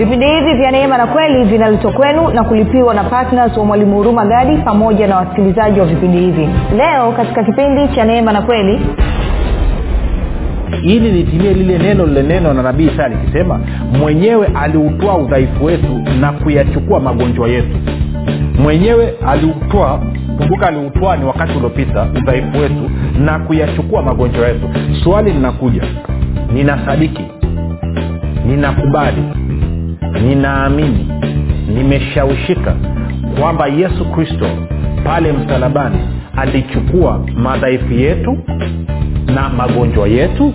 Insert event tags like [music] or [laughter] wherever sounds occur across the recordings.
vipindi hivi vya neema na kweli vinaletwa kwenu na kulipiwa na ptns wa mwalimu huruma gadi pamoja na wasikilizaji wa vipindi hivi. Leo katika kipindi cha neema na kweli. Ili litimie lile neno lile neno na nabii isaa likisema mwenyewe aliutoa udhaifu wetu na kuyachukua magonjwa yetu. Mwenyewe aliutoa kumbuka aliutoa ni wakati uliopita udhaifu wetu na kuyachukua magonjwa yetu. Swali linakuja ninasadiki? Ninakubali ninaamini nimeshawishika kwamba yesu kristo pale msalabani alichukua madhaifu yetu na magonjwa yetu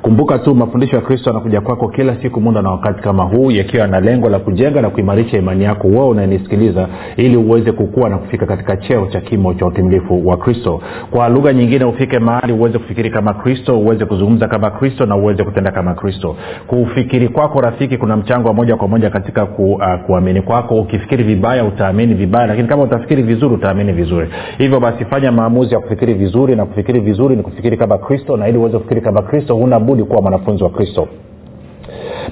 kumbuka tu mafundisho ya kristo anakuja kwako kila siku muda na wakati kama huu yakiwa na lengo la kujenga na kuimarisha imani yako wewe unanisikiliza ili uweze kukua na kufika katika cheo cha kimo cha utimilifu wa kristo. Kwa lugha nyingine ufike mahali uweze kufikiri kama kristo uweze kuzungumza kama kristo na uweze kutenda kama kristo. Kufikiri kwako rafiki kuna mchango wa moja kwa moja katika ku, uh, kuamini kwako. Ukifikiri vibaya utaamini vibaya lakini kama utafikiri vizuri utaamini vizuri. Hivyo basi fanya maamuzi ya kufikiri vizuri na kufikiri vizuri ni kufikiri kama kristo na ili uweze kufikiri kama kristo huna budi kuwa mwanafunzi wa kristo.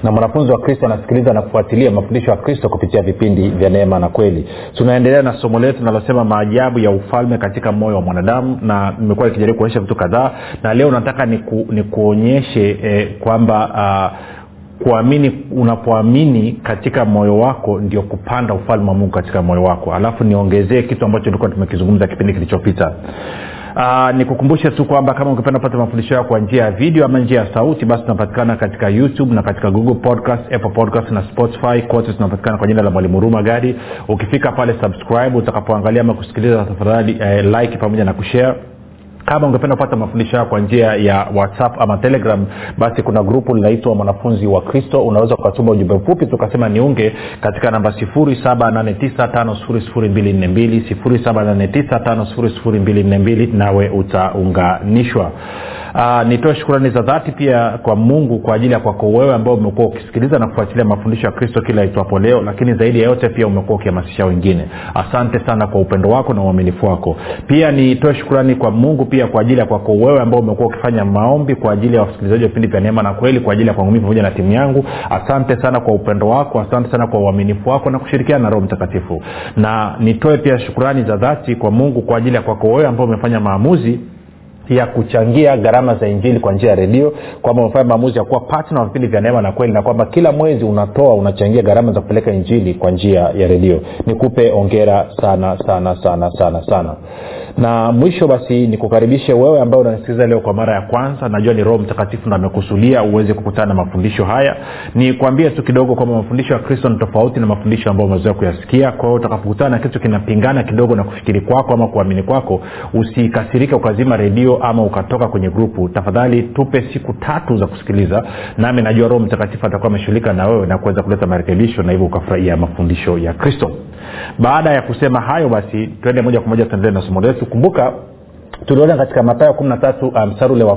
Na mwanafunzi wa kristo anasikiliza na kufuatilia mafundisho ya kristo kupitia vipindi vya neema na kweli. Tunaendelea na somo letu linalosema maajabu ya ufalme katika moyo wa mwanadamu na nimekuwa nikijaribu kuonyesha vitu kadhaa na leo nataka nikuonyeshe ni eh, kwamba uh, kuamini unapoamini katika moyo wako ndio kupanda ufalme wa mungu katika moyo wako. Alafu niongezee kitu ambacho tulikuwa tumekizungumza kipindi kilichopita nikukumbushe tu kwamba kama ungependa kupata mafundisho yao kwa njia ya video ama njia ya sauti basi tunapatikana katika youtube na katika google podcast apple podcast na spotify. Kote tunapatikana kwa jina la mwalimu ruma gadi. Ukifika pale subscribe. Utakapoangalia ama kusikiliza tafadhali eh, like pamoja na kushare kama ungependa kupata mafundisho hayo kwa njia ya whatsapp ama telegram basi kuna grupu linaitwa mwanafunzi wa kristo. Unaweza ukatuma ujumbe mfupi tukasema niunge katika namba 7895242 nawe utaunganishwa nitoe shukurani za dhati pia kwa mungu kwa ajili ya kwako wewe ambao umekuwa ukisikiliza na kufuatilia mafundisho ya kristo kila itwapo leo lakini zaidi ya yote pia umekuwa ukihamasisha wengine. Asante sana kwa upendo wako na uaminifu wako. Pia nitoe shukurani kwa mungu pia kwa ajili ya kwako wewe ambao umekuwa ukifanya maombi kwa ajili ya wasikilizaji wa vipindi vya neema na kweli kwa ajili ya kwangu pamoja na timu yangu. Asante sana kwa upendo wako asante sana kwa uaminifu wako na kushirikiana na roho mtakatifu. Na nitoe pia shukurani za dhati kwa mungu kwa ajili ya kwako wewe ambao umefanya maamuzi ya kuchangia gharama za injili kwa njia ya redio kwamba umefanya maamuzi ya kuwa patna wa vipindi vya neema na kweli na kwamba kila mwezi unatoa unachangia gharama za kupeleka injili kwa njia ya redio. Nikupe ongera sana sana sana sana sana. Na mwisho basi nikukaribishe wewe ambaye unanisikiliza leo kwa mara ya kwanza. Najua ni roho mtakatifu na amekusudia uweze kukutana na mafundisho haya. Nikwambie tu kidogo kwamba mafundisho ya kristo ni tofauti na mafundisho ambayo umezoea kuyasikia. Kwa hiyo utakapokutana na kitu kinapingana kidogo na kufikiri kwako ama kuamini kwako usikasirike ukazima redio ama ukatoka kwenye grupu tafadhali tupe siku tatu za kusikiliza nami najua roho mtakatifu atakuwa ameshughulika na wewe na kuweza kuleta marekebisho na hivyo ukafurahia mafundisho ya kristo. Baada ya kusema hayo basi tuende moja kwa moja tuendelee na somo letu. Kumbuka tuliona katika matayo kumi na tatu mstari ule wa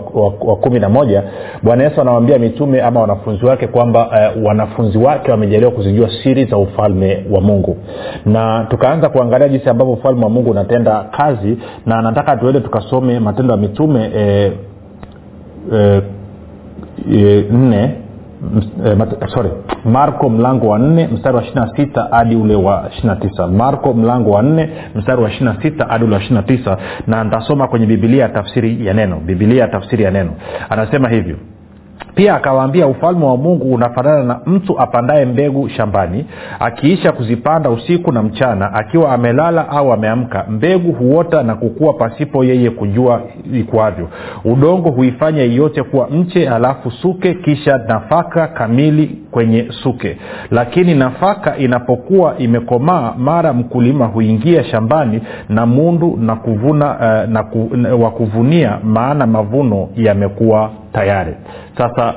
kumi na moja bwana yesu anawambia mitume ama wanafunzi wake kwamba uh, wanafunzi wake wamejaliwa kuzijua siri za ufalme wa mungu. Na tukaanza kuangalia jinsi ambavyo ufalme wa mungu unatenda kazi na nataka tuende tukasome matendo ya mitume eh, eh, eh, nne eh, sorry. Marko mlango wa nne mstari wa ishirina sita hadi ule wa ishirina tisa. Marko mlango wa nne mstari wa ishirina sita hadi ule wa ishirina tisa. Na ntasoma kwenye bibilia ya tafsiri ya neno. Bibilia ya tafsiri ya neno. Anasema hivyo pia akawaambia ufalme wa mungu unafanana na mtu apandaye mbegu shambani akiisha kuzipanda usiku na mchana akiwa amelala au ameamka. Mbegu huota na kukua pasipo yeye kujua ikwavyo. Udongo huifanya iyote kuwa mche alafu suke kisha nafaka kamili kwenye suke. Lakini nafaka inapokuwa imekomaa mara mkulima huingia shambani na mundu na kuvuna uh, na ku, wa kuvunia maana mavuno yamekuwa tayari. Sasa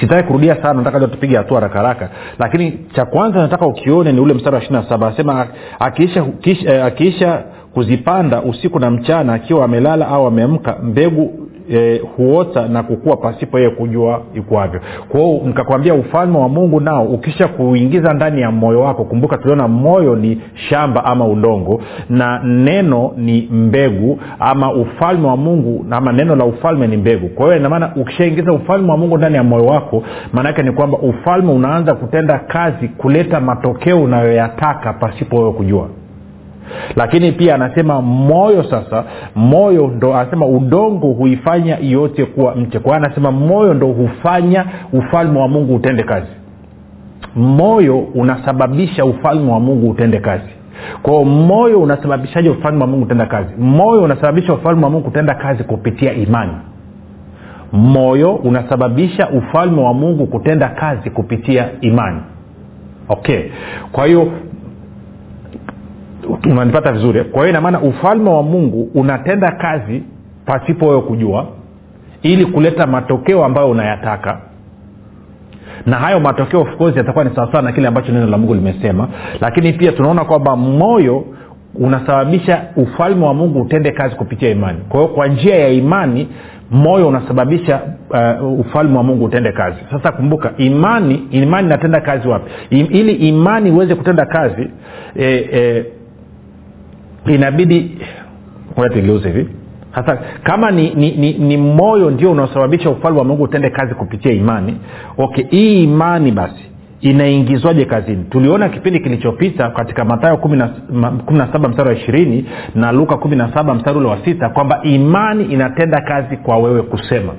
sitaki kurudia sana nataka tupige hatua haraka haraka. Lakini cha kwanza nataka ukione ni ule mstari wa ishirina saba. Asema akiisha, eh, akiisha kuzipanda usiku na mchana akiwa amelala au ameamka mbegu e, huota na kukua pasipo yeye kujua ikwavyo. Kwao nikakwambia ufalme wa mungu nao ukisha kuingiza ndani ya moyo wako kumbuka tuliona moyo ni shamba ama udongo na neno ni mbegu ama ufalme wa mungu ama neno la ufalme ni mbegu. Kwa hiyo inamaana ukishaingiza ufalme wa mungu ndani ya moyo wako maanaake ni kwamba ufalme unaanza kutenda kazi kuleta matokeo unayoyataka pasipo wewe kujua lakini pia anasema moyo sasa moyo ndo anasema udongo huifanya yote kuwa mche. Kwa anasema moyo ndo hufanya ufalme wa mungu utende kazi. Moyo unasababisha ufalme wa mungu utende kazi. Kwao moyo unasababishaje ufalme wa mungu utenda kazi? Moyo unasababisha ufalme wa mungu kutenda kazi kupitia imani. Moyo unasababisha ufalme wa mungu kutenda kazi kupitia imani. Okay. Kwa hiyo unanipata vizuri. Kwa hiyo inamaana ufalme wa mungu unatenda kazi pasipo wewe kujua ili kuleta matokeo ambayo unayataka. Na hayo matokeo of course yatakuwa ni sawasawa na kile ambacho neno la mungu limesema. Lakini pia tunaona kwamba moyo unasababisha ufalme wa mungu utende kazi kupitia imani. Kwa hiyo kwa njia ya imani moyo unasababisha uh, ufalme wa mungu utende kazi. Sasa kumbuka imani imani inatenda kazi wapi? Ili imani iweze kutenda kazi eh, eh, inabidi tugeuze hivi. Sasa kama ni, ni, ni, ni moyo ndio unaosababisha ufalme wa mungu utende kazi kupitia imani okay hii imani basi inaingizwaje kazini? Tuliona kipindi kilichopita katika matayo kumi na saba mstari wa ishirini na luka kumi na saba mstari ule wa sita kwamba imani inatenda kazi kwa wewe kusema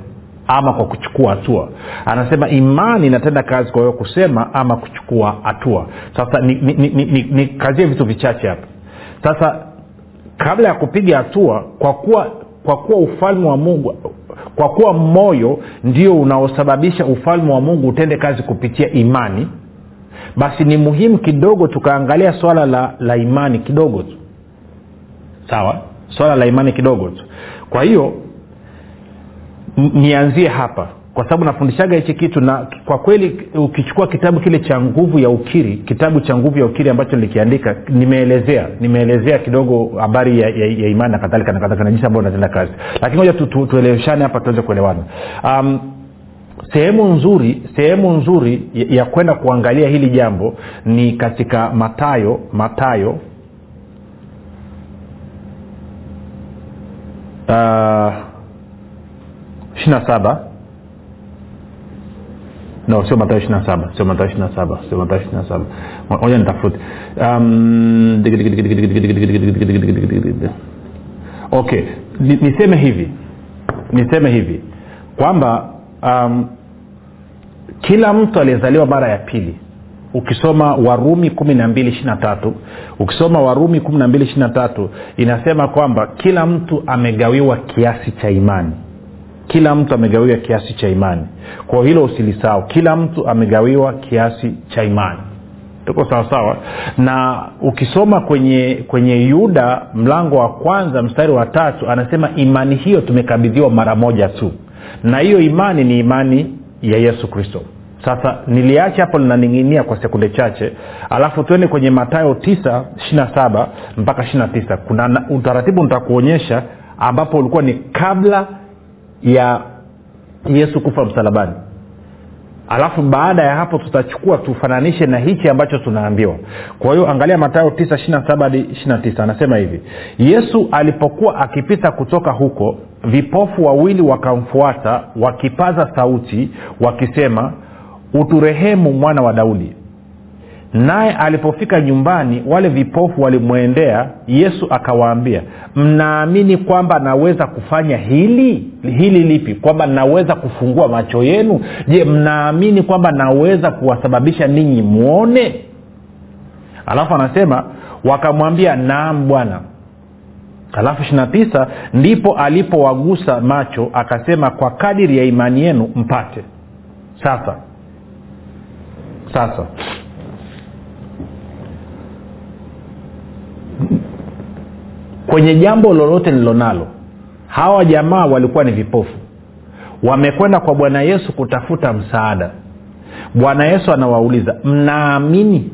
ama kwa kuchukua hatua. Anasema imani inatenda kazi kwa wewe kusema ama kuchukua hatua. Sasa ni, ni, ni, ni, ni kazie vitu vichache hapa. Sasa kabla ya kupiga hatua kwa kuwa kwa kuwa ufalme wa mungu kwa kuwa moyo ndio unaosababisha ufalme wa mungu utende kazi kupitia imani basi ni muhimu kidogo tukaangalia swala la, la imani kidogo tu. Sawa? Swala la imani kidogo tu. Kwa hiyo nianzie hapa kwa sababu nafundishaga hichi kitu na kwa kweli ukichukua kitabu kile cha nguvu ya ukiri kitabu cha nguvu ya ukiri ambacho nilikiandika nimeelezea nimeelezea kidogo habari ya, ya, ya imani na kadhalika na kadhalika na jinsi ambayo unatenda kazi. Lakini moja tu, tu, tueleweshane hapa tuweze kuelewana. Um, sehemu nzuri sehemu nzuri ya, ya kwenda kuangalia hili jambo ni katika matayo matayo uh, ishiri saba no sio matayo ishina saba sio matayo ishina saba sio matayo ishina saba moja nitafute um, niseme hivi niseme hivi kwamba um, kila mtu aliyezaliwa mara ya pili ukisoma warumi kumi na mbili ishiri na tatu ukisoma warumi kumi na mbili ishiri na tatu inasema kwamba kila mtu amegawiwa kiasi cha imani kila mtu amegawiwa kiasi cha imani. Kwa hilo usilisahau kila mtu amegawiwa kiasi cha imani. Tuko sawasawa na ukisoma kwenye kwenye yuda mlango wa kwanza mstari wa tatu anasema imani hiyo tumekabidhiwa mara moja tu. Na hiyo imani ni imani ya yesu kristo. Sasa niliacha hapo linaning'inia kwa sekunde chache. Alafu tuende kwenye matayo tisa ishirina saba mpaka 9 kuna utaratibu nitakuonyesha ambapo ulikuwa ni kabla ya yesu kufa msalabani. Alafu baada ya hapo tutachukua tufananishe na hichi ambacho tunaambiwa. Kwa hiyo angalia matayo 9 hadi 29 anasema hivi yesu alipokuwa akipita kutoka huko vipofu wawili wakamfuata wakipaza sauti wakisema uturehemu mwana wa daudi naye alipofika nyumbani wale vipofu walimwendea yesu akawaambia mnaamini kwamba naweza kufanya hili? Hili lipi? Kwamba naweza kufungua macho yenu? Je mnaamini kwamba naweza kuwasababisha ninyi mwone? Alafu anasema wakamwambia naam bwana. Alafu ishina tisa ndipo alipowagusa macho akasema kwa kadiri ya imani yenu mpate. Sasa sasa kwenye jambo lolote nililonalo hawa jamaa walikuwa ni vipofu. Wamekwenda kwa bwana yesu kutafuta msaada. Bwana yesu anawauliza mnaamini?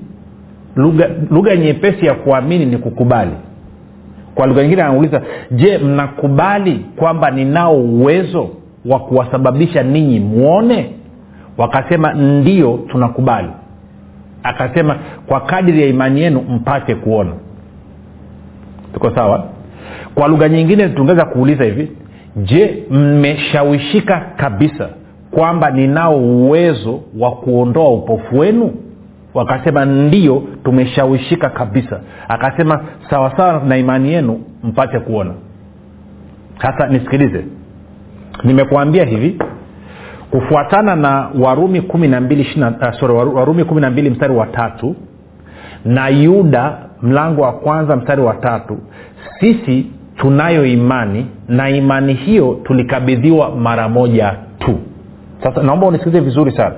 Lugha lugha nyepesi ya kuamini ni kukubali. Kwa lugha nyingine anauliza je mnakubali kwamba ninao uwezo wa kuwasababisha ninyi mwone? Wakasema ndio tunakubali. Akasema kwa kadiri ya imani yenu mpate kuona tuko sawa? Kwa lugha nyingine tungeweza kuuliza hivi je mmeshawishika kabisa kwamba ninao uwezo wa kuondoa upofu wenu? Wakasema ndio tumeshawishika kabisa. Akasema sawasawa na imani yenu mpate kuona. Sasa nisikilize. Nimekuambia hivi kufuatana na warumi kumi na mbili uh, sorry, warumi kumi na mbili mstari wa tatu na yuda mlango wa kwanza mstari wa tatu sisi tunayo imani na imani hiyo tulikabidhiwa mara moja tu. Sasa naomba unisikilize vizuri sana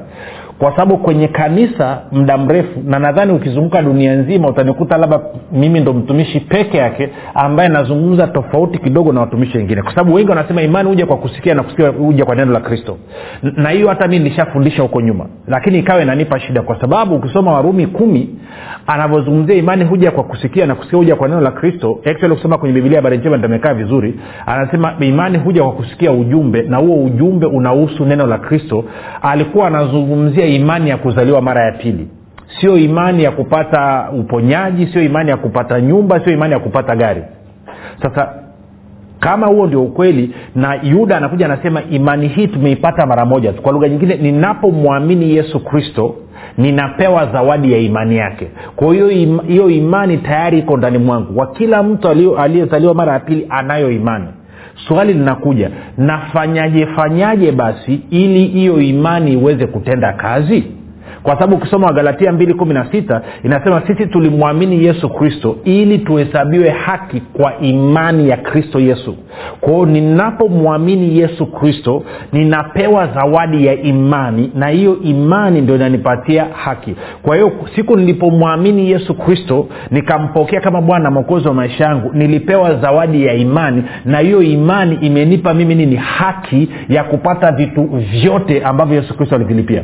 kwa sababu kwenye kanisa muda mrefu na nadhani ukizunguka dunia nzima utanikuta labda mimi ndo mtumishi peke yake ambaye nazungumza tofauti kidogo na watumishi wengine. Kwa sababu wengi wanasema imani huja kwa kusikia na kusikia huja kwa neno la kristo. Na hiyo hata mi nilishafundisha huko nyuma. Lakini ikawa inanipa shida kwa sababu ukisoma warumi kumi anavyozungumzia imani huja kwa kusikia na kusikia huja kwa neno la kristo actually kwenye bibilia habari njema nitamekaa vizuri anasema imani huja kwa kusikia ujumbe na huo ujumbe unahusu neno la kristo. Alikuwa anazungumzia imani ya kuzaliwa mara ya pili. Sio imani ya kupata uponyaji sio imani ya kupata nyumba sio imani ya kupata gari. Sasa kama huo ndio ukweli na yuda anakuja anasema imani hii tumeipata mara moja tu. Kwa lugha nyingine ninapomwamini yesu kristo ninapewa zawadi ya imani yake. Kwa hiyo hiyo imani tayari iko ndani mwangu. Kwa kila mtu aliyezaliwa mara ya pili anayo imani swali linakuja nafanyaje fanyaje basi ili hiyo imani iweze kutenda kazi kwa sababu ukisoma wagalatia mbili kumi na sita inasema sisi tulimwamini yesu kristo ili tuhesabiwe haki kwa imani ya kristo yesu. Kwao ninapomwamini yesu kristo ninapewa zawadi ya imani na hiyo imani ndio inanipatia haki. Kwa hiyo siku nilipomwamini yesu kristo nikampokea kama bwana na mwokozi wa maisha yangu nilipewa zawadi ya imani na hiyo imani imenipa mimi nini? Haki ya kupata vitu vyote ambavyo yesu kristo alivilipia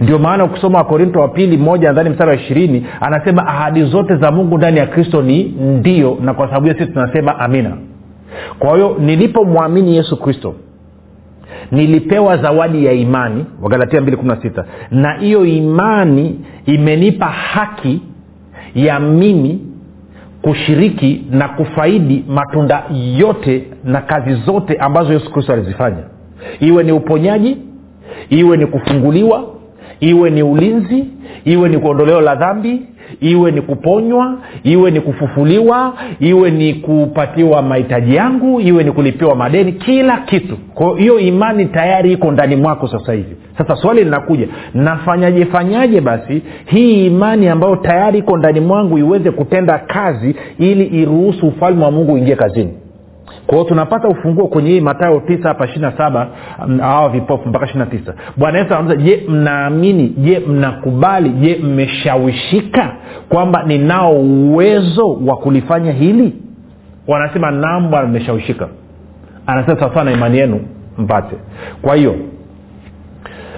ndio maana ukisoma wakorinto wa pili moja nadhani mstari wa ishirini anasema ahadi zote za mungu ndani ya kristo ni ndio na kwa sababu hiyo sisi tunasema amina. Kwa hiyo nilipomwamini yesu kristo nilipewa zawadi ya imani wagalatia 216 na hiyo imani imenipa haki ya mimi kushiriki na kufaidi matunda yote na kazi zote ambazo yesu kristo alizifanya. Iwe ni uponyaji iwe ni kufunguliwa iwe ni ulinzi iwe ni kuondoleo la dhambi iwe ni kuponywa iwe ni kufufuliwa iwe ni kupatiwa mahitaji yangu iwe ni kulipiwa madeni kila kitu. Kwa hiyo imani tayari iko ndani mwako sasa hivi. Sasa swali linakuja nafanyaje fanyaje basi hii imani ambayo tayari iko ndani mwangu iweze kutenda kazi ili iruhusu ufalme wa mungu uingie kazini kwao tunapata ufunguo kwenye hii matayo tisa hapa ishiri na saba hawa vipofu mpaka ishiri na tisa. Bwana yesu anauliza je mnaamini? Je mnakubali? Je mmeshawishika kwamba ninao uwezo wa kulifanya hili? Wanasema nam bwana mmeshawishika. Anasema sawasawa na imani yenu mpate. Kwa hiyo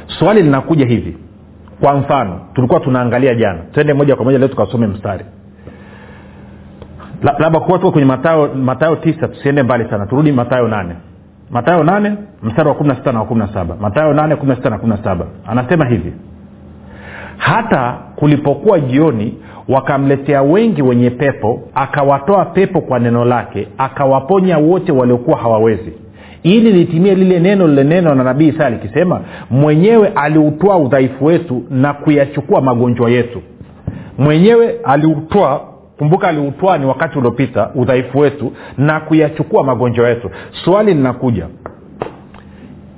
swali linakuja hivi. Kwa mfano tulikuwa tunaangalia jana twende moja kwa moja leo tukasome mstari labda kuwa tuko kwenye matayo matayo tisa tusiende mbali sana. Turudi matayo nane. Matayo nane mstari wa kumi na sita na wa kumi na saba. Matayo nane kumi na sita na kumi na saba. Anasema hivi. Hata kulipokuwa jioni wakamletea wengi wenye pepo akawatoa pepo kwa neno lake akawaponya wote waliokuwa hawawezi. Ili litimie lile neno lile neno na nabii isaya likisema mwenyewe aliutwaa udhaifu wetu na kuyachukua magonjwa yetu. Mwenyewe aliutwaa kumbuka aliutwaa ni wakati uliopita udhaifu wetu na kuyachukua magonjwa yetu. Swali linakuja.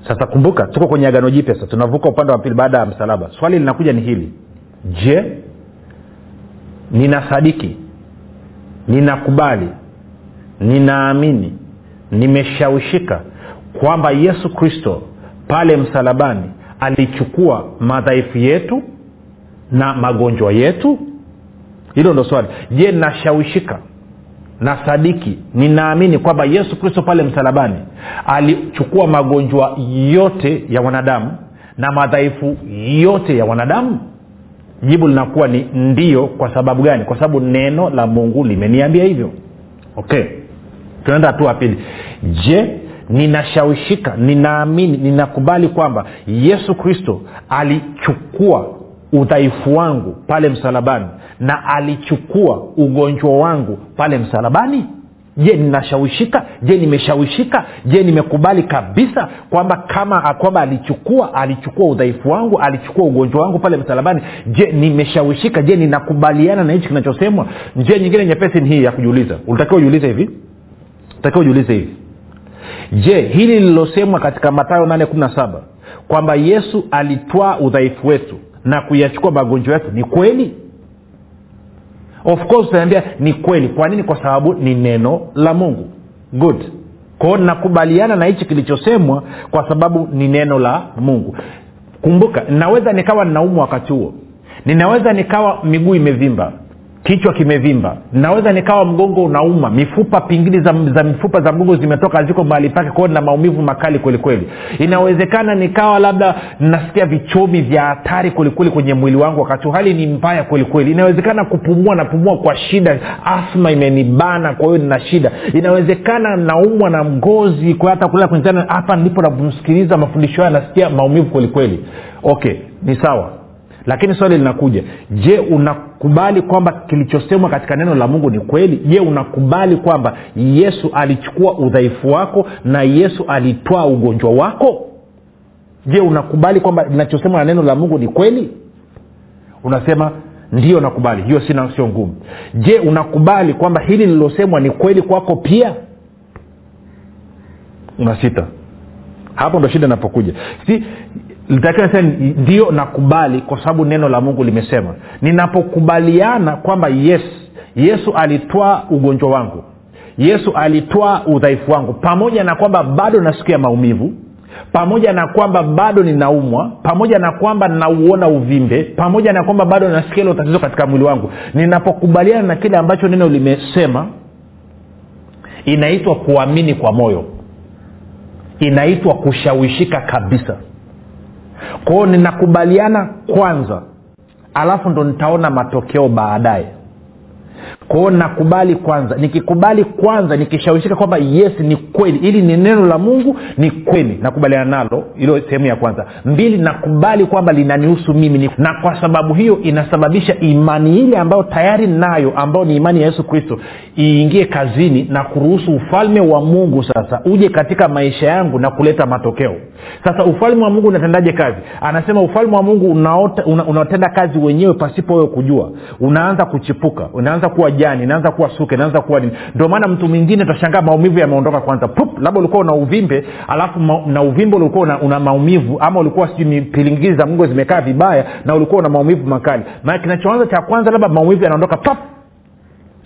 Sasa kumbuka tuko kwenye agano jipya sasa tunavuka upande wa pili baada ya msalaba. Swali linakuja ni hili. Je ninasadiki? Ninakubali? Ninaamini? Nimeshawishika kwamba yesu kristo pale msalabani alichukua madhaifu yetu na magonjwa yetu hilo ndo swali. Je nashawishika? Na sadiki ninaamini kwamba yesu kristo pale msalabani alichukua magonjwa yote ya wanadamu na madhaifu yote ya wanadamu? Jibu linakuwa ni ndio. Kwa sababu gani? Kwa sababu neno la mungu limeniambia hivyo. Okay. Tunaenda hatua pili. Je ninashawishika? Ninaamini ninakubali kwamba yesu kristo alichukua udhaifu wangu pale msalabani na alichukua ugonjwa wangu pale msalabani? Je ninashawishika? Je nimeshawishika? Je nimekubali kabisa kwamba kama kwamba alichukua alichukua udhaifu wangu alichukua ugonjwa wangu pale msalabani? Je nimeshawishika? Je ninakubaliana na hichi kinachosemwa? Njia nyingine nyepesi ni hii ya kujiuliza. Ulitakiwa ujiulize hivi? Utakiwa ujiulize hivi. Je hili lililosemwa katika matayo 817 kwamba yesu alitwaa udhaifu wetu na kuyachukua magonjwa yake ni kweli? Of course utaniambia ni kweli. Kwa nini? Kwa sababu ni neno la mungu. Good. Kwao nakubaliana na hichi kilichosemwa kwa sababu ni neno la mungu. Kumbuka ninaweza nikawa ninaumwa wakati huo. Ninaweza nikawa miguu imevimba kichwa kimevimba. Naweza nikawa mgongo unauma mifupa pingili za, za mifupa za mgongo zimetoka ziko mahali pake kwao na maumivu makali kwelikweli inawezekana nikawa labda nasikia vichomi vya hatari kwelikweli kwenye mwili wangu wakati hali ni mbaya kwelikweli inawezekana kupumua napumua kwa shida asma imenibana kwa hiyo nina shida. Inawezekana naumwa na ngozi kwa hata kulala kwenye hapa ndipo namsikiliza mafundisho hayo nasikia maumivu kwelikweli okay ni sawa lakini swali linakuja je unakubali kwamba kilichosemwa katika neno la mungu ni kweli? Je unakubali kwamba yesu alichukua udhaifu wako na yesu alitwaa ugonjwa wako? Je unakubali kwamba linachosemwa na neno la mungu ni kweli? Unasema ndio nakubali. Hiyo sina sio ngumu. Je unakubali kwamba hili lililosemwa ni kweli kwako pia? Una sita. Hapo ndo shida inapokuja. Si litakiwa ndio nakubali kwa sababu neno la mungu limesema. Ninapokubaliana kwamba yes yesu alitwaa ugonjwa wangu. Yesu alitwaa udhaifu wangu. Pamoja na kwamba bado nasikia maumivu pamoja na kwamba bado ninaumwa pamoja na kwamba nauona uvimbe pamoja na kwamba bado nasikia hilo tatizo katika mwili wangu ninapokubaliana na kile ambacho neno limesema inaitwa kuamini kwa moyo. Inaitwa kushawishika kabisa kwao ninakubaliana kwanza. Alafu ndo nitaona matokeo baadaye kwao nakubali kwanza. Nikikubali kwanza nikishawishika kwamba yes ni kweli. Ili ni neno la mungu ni kweli. Nakubaliana nalo. Ilo sehemu ya kwanza. Mbili nakubali kwamba linanihusu mimi. Na kwa sababu hiyo inasababisha imani ile ambayo tayari nayo ambayo ni imani ya yesu kristo iingie kazini na kuruhusu ufalme wa mungu sasa uje katika maisha yangu na kuleta matokeo. Sasa ufalme wa mungu unatendaje kazi? Anasema ufalme wa mungu unaota, una, unatenda kazi wenyewe pasipo wewe kujua. Unaanza kuchipuka. Unaanza kuwa jani inaanza kuwa suke inaanza kuwa nini. Ndio maana mtu mwingine utashangaa maumivu yameondoka kwanza. Pup labda ulikuwa una uvimbe alafu ma, na uvimbe ulikuwa una, una maumivu ama ulikuwa sijui pilingili za mungu zimekaa vibaya na ulikuwa una maumivu makali. Maana kinachoanza cha kwanza labda maumivu yanaondoka pap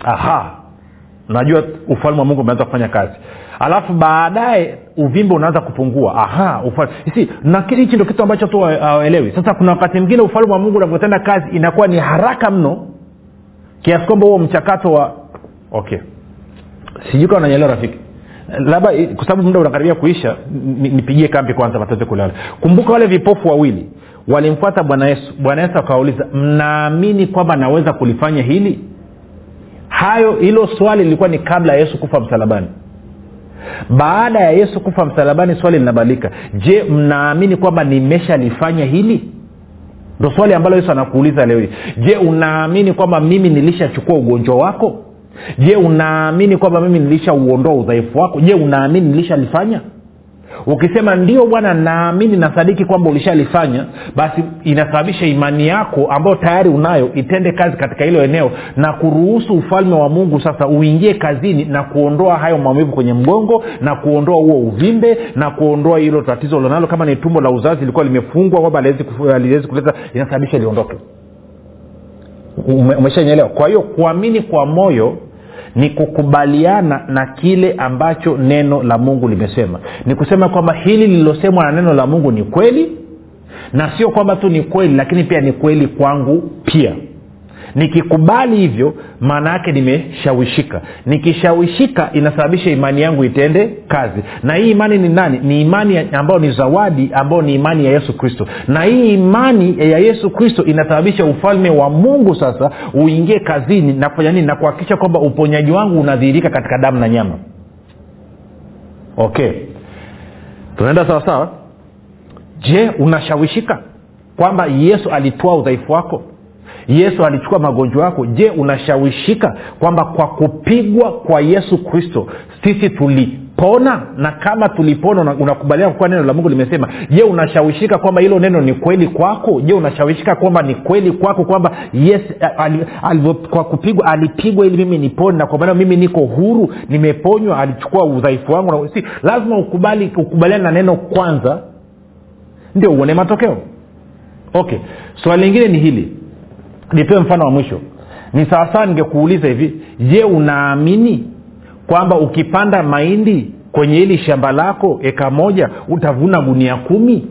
aha. Najua ufalme wa mungu umeanza kufanya kazi. Alafu baadaye uvimbe unaanza kupungua. Aha hichi ndo kitu ambacho tu hawaelewi sasa kuna wakati mwingine ufalme wa mungu unavyotenda kazi inakuwa ni haraka mno kiasi kwamba huo mchakato wa okay. Sijui kama nanyelewa rafiki. Labda kwa sababu muda unakaribia kuisha nipigie kambi kwanza mataweze kulala. Kumbuka wale vipofu wawili walimfuata bwana yesu. Bwana yesu akawauliza mnaamini kwamba naweza kulifanya hili? Hayo hilo swali lilikuwa ni kabla ya yesu kufa msalabani. Baada ya yesu kufa msalabani swali linabadilika. Je mnaamini kwamba nimeshalifanya hili ndo swali ambalo yesu anakuuliza leo hii. Je unaamini kwamba mimi nilishachukua ugonjwa wako? Je unaamini kwamba mimi nilishauondoa udhaifu wako? Je unaamini nilishalifanya ukisema ndio bwana naamini na sadiki kwamba ulishalifanya basi inasababisha imani yako ambayo tayari unayo itende kazi katika hilo eneo na kuruhusu ufalme wa mungu sasa uingie kazini na kuondoa hayo maumivu kwenye mgongo na kuondoa huo uvimbe na kuondoa hilo tatizo lonalo kama ni tumbo la uzazi lilikuwa limefungwa kwamba aliwezi kuleta inasababisha liondoke. Umeshanyelewa kwa hiyo kuamini kwa moyo ni kukubaliana na kile ambacho neno la mungu limesema. Ni kusema kwamba hili lililosemwa na neno la mungu ni kweli na sio kwamba tu ni kweli lakini pia ni kweli kwangu pia nikikubali hivyo maana yake nimeshawishika. Nikishawishika inasababisha imani yangu itende kazi. Na hii imani ni nani? Ni imani ambayo ni zawadi ambayo ni imani ya yesu kristo. Na hii imani ya yesu kristo inasababisha ufalme wa mungu sasa uingie kazini na kufanya nini? Na kuhakikisha kwamba uponyaji wangu unadhihirika katika damu na nyama. Okay. Tunaenda sawasawa je unashawishika kwamba yesu alitoa udhaifu wako yesu alichukua magonjwa yako. Je unashawishika kwamba kwa kupigwa kwa yesu kristo sisi tulipona? Na kama tulipona unakubaliana kuwa neno la mungu limesema je unashawishika kwamba hilo neno ni kweli kwako? Je unashawishika kwamba ni kweli kwako kwamba yes al, al, kwa kupigwa alipigwa ili mimi nipone na kwa maana mimi niko huru nimeponywa alichukua udhaifu wangu si lazima ukubali ukubaliane na neno kwanza ndio uone matokeo. Okay swali lingine ni hili nipewe mfano wa mwisho. Ni sawasawa ningekuuliza hivi je unaamini kwamba ukipanda mahindi kwenye hili shamba lako eka moja utavuna gunia kumi?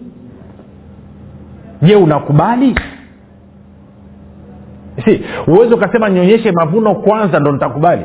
Je unakubali? Si uwezi ukasema nionyeshe mavuno kwanza ndo nitakubali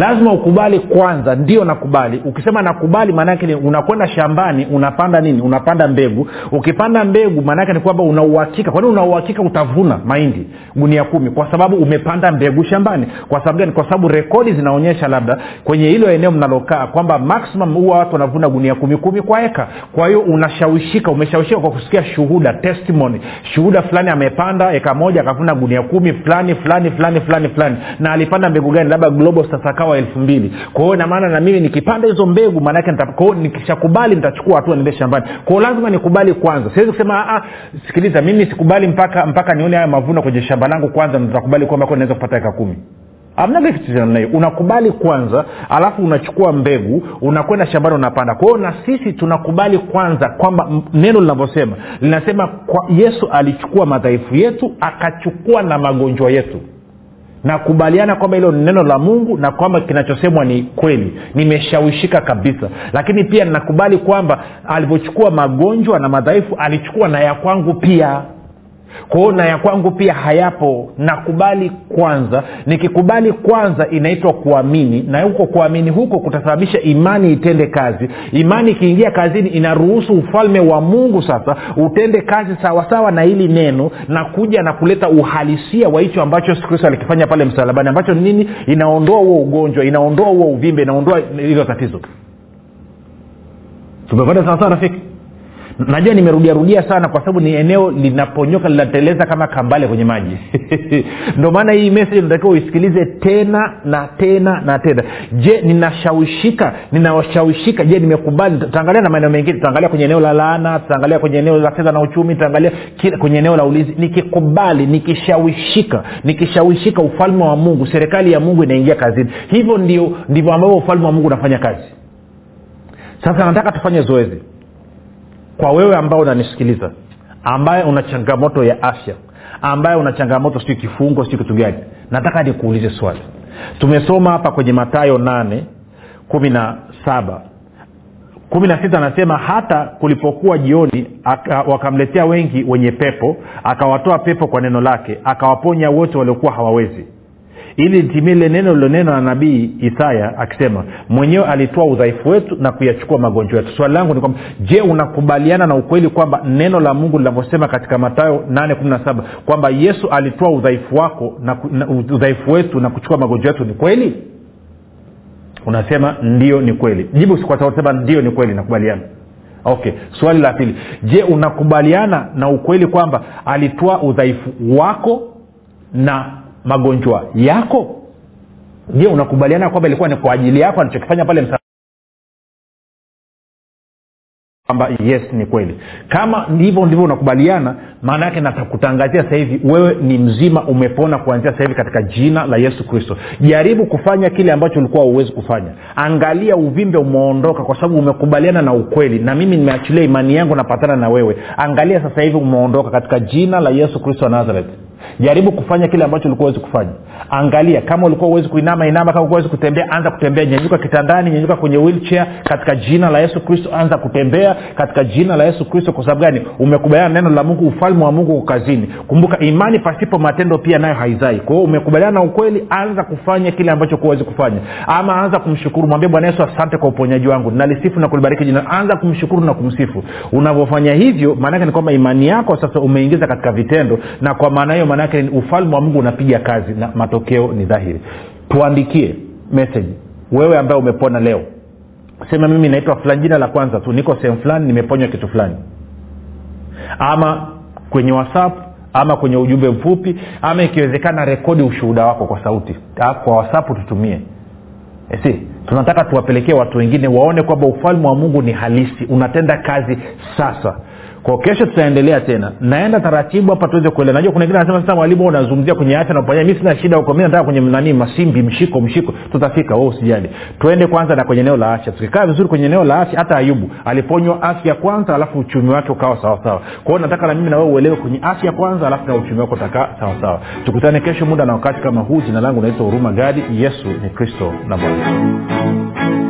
lazima ukubali kwanza ndio nakubali. Ukisema nakubali maanaake unakwenda shambani unapanda nini? Unapanda mbegu. Ukipanda mbegu maanaake ni kwamba unauhakika kwani unauhakika utavuna mahindi gunia kumi? Kwa sababu umepanda mbegu shambani. Kwa sababu gani? Kwa sababu rekodi zinaonyesha labda kwenye hilo eneo mnalokaa kwamba maximum huwa watu wanavuna gunia kumi kumi kwa eka. Kwa hiyo unashawishika umeshawishika kwa kusikia shuhuda testimony. Shuhuda fulani amepanda eka moja akavuna gunia kumi fulani fulani fulani fulani fulani. Na alipanda mbegu gani? Labda global sasa akawa elfu mbili. Kwa hiyo na mimi nikipanda hizo mbegu maanake nikishakubali nitachukua hatua niende shambani. Kwao lazima nikubali kwanza. Siwezi kusema sikiliza mimi sikubali mpaka mpaka nione haya mavuno kwenye shamba langu kwanza nitakubali kwamba naweza kupata eka kumi. Amnaga unakubali kwanza alafu unachukua mbegu unakwenda shambani unapanda. Kwa hiyo na sisi tunakubali kwanza kwamba neno linavyosema linasema kwa yesu alichukua madhaifu yetu akachukua na magonjwa yetu nakubaliana kwamba hilo ni neno la mungu na kwamba kinachosemwa ni kweli. Nimeshawishika kabisa. Lakini pia nakubali kwamba alivyochukua magonjwa na madhaifu alichukua na ya kwangu pia kwao na ya kwangu pia hayapo. Nakubali kwanza. Nikikubali kwanza inaitwa kuamini. Na huko kuamini huko kutasababisha imani itende kazi. Imani ikiingia kazini inaruhusu ufalme wa mungu sasa utende kazi sawasawa na hili neno na kuja na kuleta uhalisia wa hicho ambacho yesu kristo alikifanya pale msalabani ambacho ni nini? Inaondoa huo ugonjwa inaondoa huo uvimbe inaondoa hilo tatizo. Tumepata sawasawa rafiki najua nimerudiarudia sana kwa sababu ni eneo linaponyoka linateleza kama kambale kwenye maji. [laughs] Ndio maana hii message natakiwa uisikilize tena na tena na tena. Je ninashawishika? Ninawashawishika? Je nimekubali? Tutaangalia na maeneo mengine. Tutaangalia kwenye eneo la laana tutaangalia kwenye eneo la fedha na uchumi tutaangalia kwenye eneo la ulinzi. Nikikubali nikishawishika nikishawishika ufalme wa mungu serikali ya mungu inaingia kazini. Hivyo ndio ndivyo ambavyo ufalme wa mungu unafanya kazi. Sasa nataka tufanye zoezi kwa wewe ambao unanisikiliza ambaye una changamoto ya afya ambaye una changamoto sio kifungo sio kitu gani nataka nikuulize swali. Tumesoma hapa kwenye matayo nane kumi na saba. Kumi na sita anasema hata kulipokuwa jioni wakamletea wengi wenye pepo akawatoa pepo kwa neno lake akawaponya wote waliokuwa hawawezi ili litimile neno lilonenwa na nabii isaya akisema mwenyewe alitoa udhaifu wetu na kuyachukua magonjwa yetu. Swali langu ni kwamba je unakubaliana na ukweli kwamba neno la mungu linavyosema katika matayo 817 kwamba yesu alitoa udhaifu wako na, na udhaifu wetu na kuchukua magonjwa yetu ni kweli? Unasema ndio ni kweli. Jibu sema ndio ni kweli. Nakubaliana. Okay swali la pili. Je unakubaliana na ukweli kwamba alitoa udhaifu wako na magonjwa yako? Je unakubaliana kwamba ilikuwa ni kwa ajili yako alichokifanya pale kwamba yes ni kweli. Kama ndivyo ndivyo unakubaliana maana yake natakutangazia sasa hivi wewe ni mzima umepona kuanzia sasa hivi katika jina la yesu kristo. Jaribu kufanya kile ambacho ulikuwa huwezi kufanya. Angalia uvimbe umeondoka kwa sababu umekubaliana na ukweli na mimi nimeachilia imani yangu napatana na wewe. Angalia sasa hivi umeondoka katika jina la yesu kristo wa nazareth jaribu kufanya kile ambacho ulikuwa uwezi kufanya. Angalia kama ulikuwa uwezi kuinama inama kama uwezi kutembea anza kutembea. Nyanyuka kitandani nyanyuka kwenye wheelchair katika jina la yesu kristo anza kutembea katika jina la yesu kristo. Kwa sababu gani? Umekubaliana neno la mungu ufalme wa mungu kazini. Kumbuka imani pasipo matendo pia nayo haizai. Kwa hiyo umekubaliana na ukweli anza kufanya kile ambacho kuwezi kufanya. Ama anza kumshukuru mwambie bwana yesu asante kwa uponyaji wangu. Nalisifu na kulibariki jina. Anza kumshukuru na kumsifu. Unavyofanya hivyo maanake ni kwamba imani yako sasa umeingiza katika vitendo na kwa maana hiyo maanaake ufalme wa mungu unapiga kazi na matokeo ni dhahiri. Tuandikie message. Wewe ambaye umepona leo sema mimi naitwa fulani jina la kwanza tu niko sehemu fulani nimeponywa kitu fulani. Ama kwenye whatsapp ama kwenye ujumbe mfupi ama ikiwezekana rekodi ushuhuda wako kwa sauti. Kwa whatsapp tutumie. Si tunataka tuwapelekee watu wengine waone kwamba ufalme wa mungu ni halisi unatenda kazi sasa kwa kesho tutaendelea tena. Naenda taratibu hapa tuweze kuelewa. Najua kuna anasema sasa mwalimu unazungumzia kwenye afya na mi sina shida huko mi nataka kwenye nani masimbi mshiko mshiko. Tutafika wewe usijali. Tuende kwanza na kwenye eneo la afya tukikaa vizuri kwenye eneo la afya hata ayubu aliponywa afya kwanza alafu uchumi wake ukawa sawasawa kwao nataka na mimi na uelewe kwenye afya kwanza alafu na uchumi wako utakaa sawasawa tukutane kesho muda na wakati kama huu. Jina langu naitwa huruma gadi. Yesu ni kristo na bwana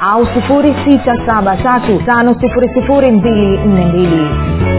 au 6735242